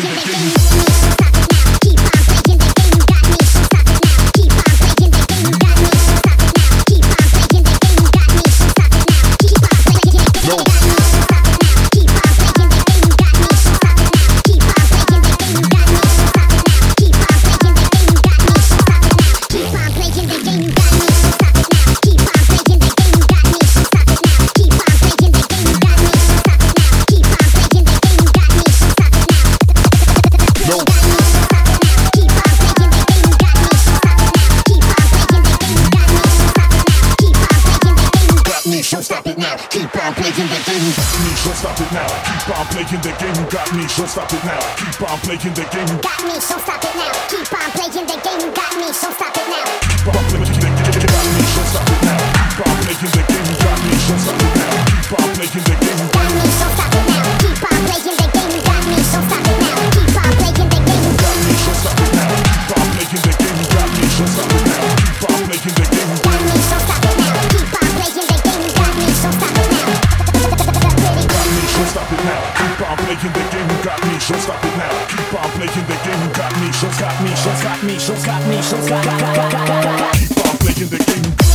to the things. Me, so stop it now. Keep on playing the game. you Got me, so stop it now. Keep on playing the game. Got me, so stop it now. Keep on playing the game. Got me, so stop it now. Keep on playing the game. Got me, so stop it now. Keep on playing the game. Got me, so stop it now. Keep on playing the game. Got me, so Me, stop it now. Keep on playing the game. Got me, so got me, so got me, so got me, so got got. Keep on playing the game.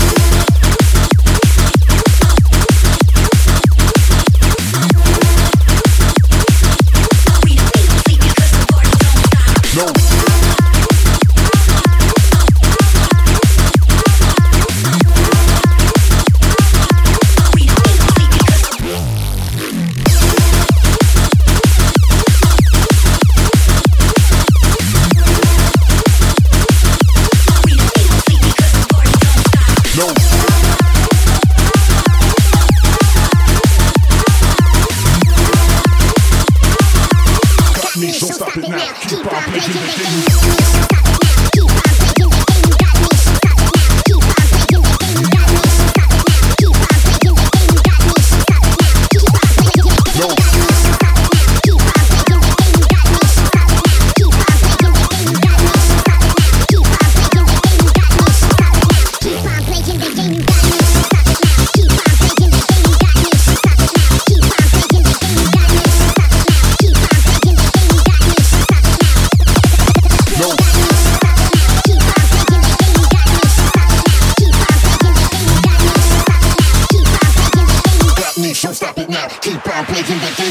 So stop it now. Keep on playing the game. Keep on playing the.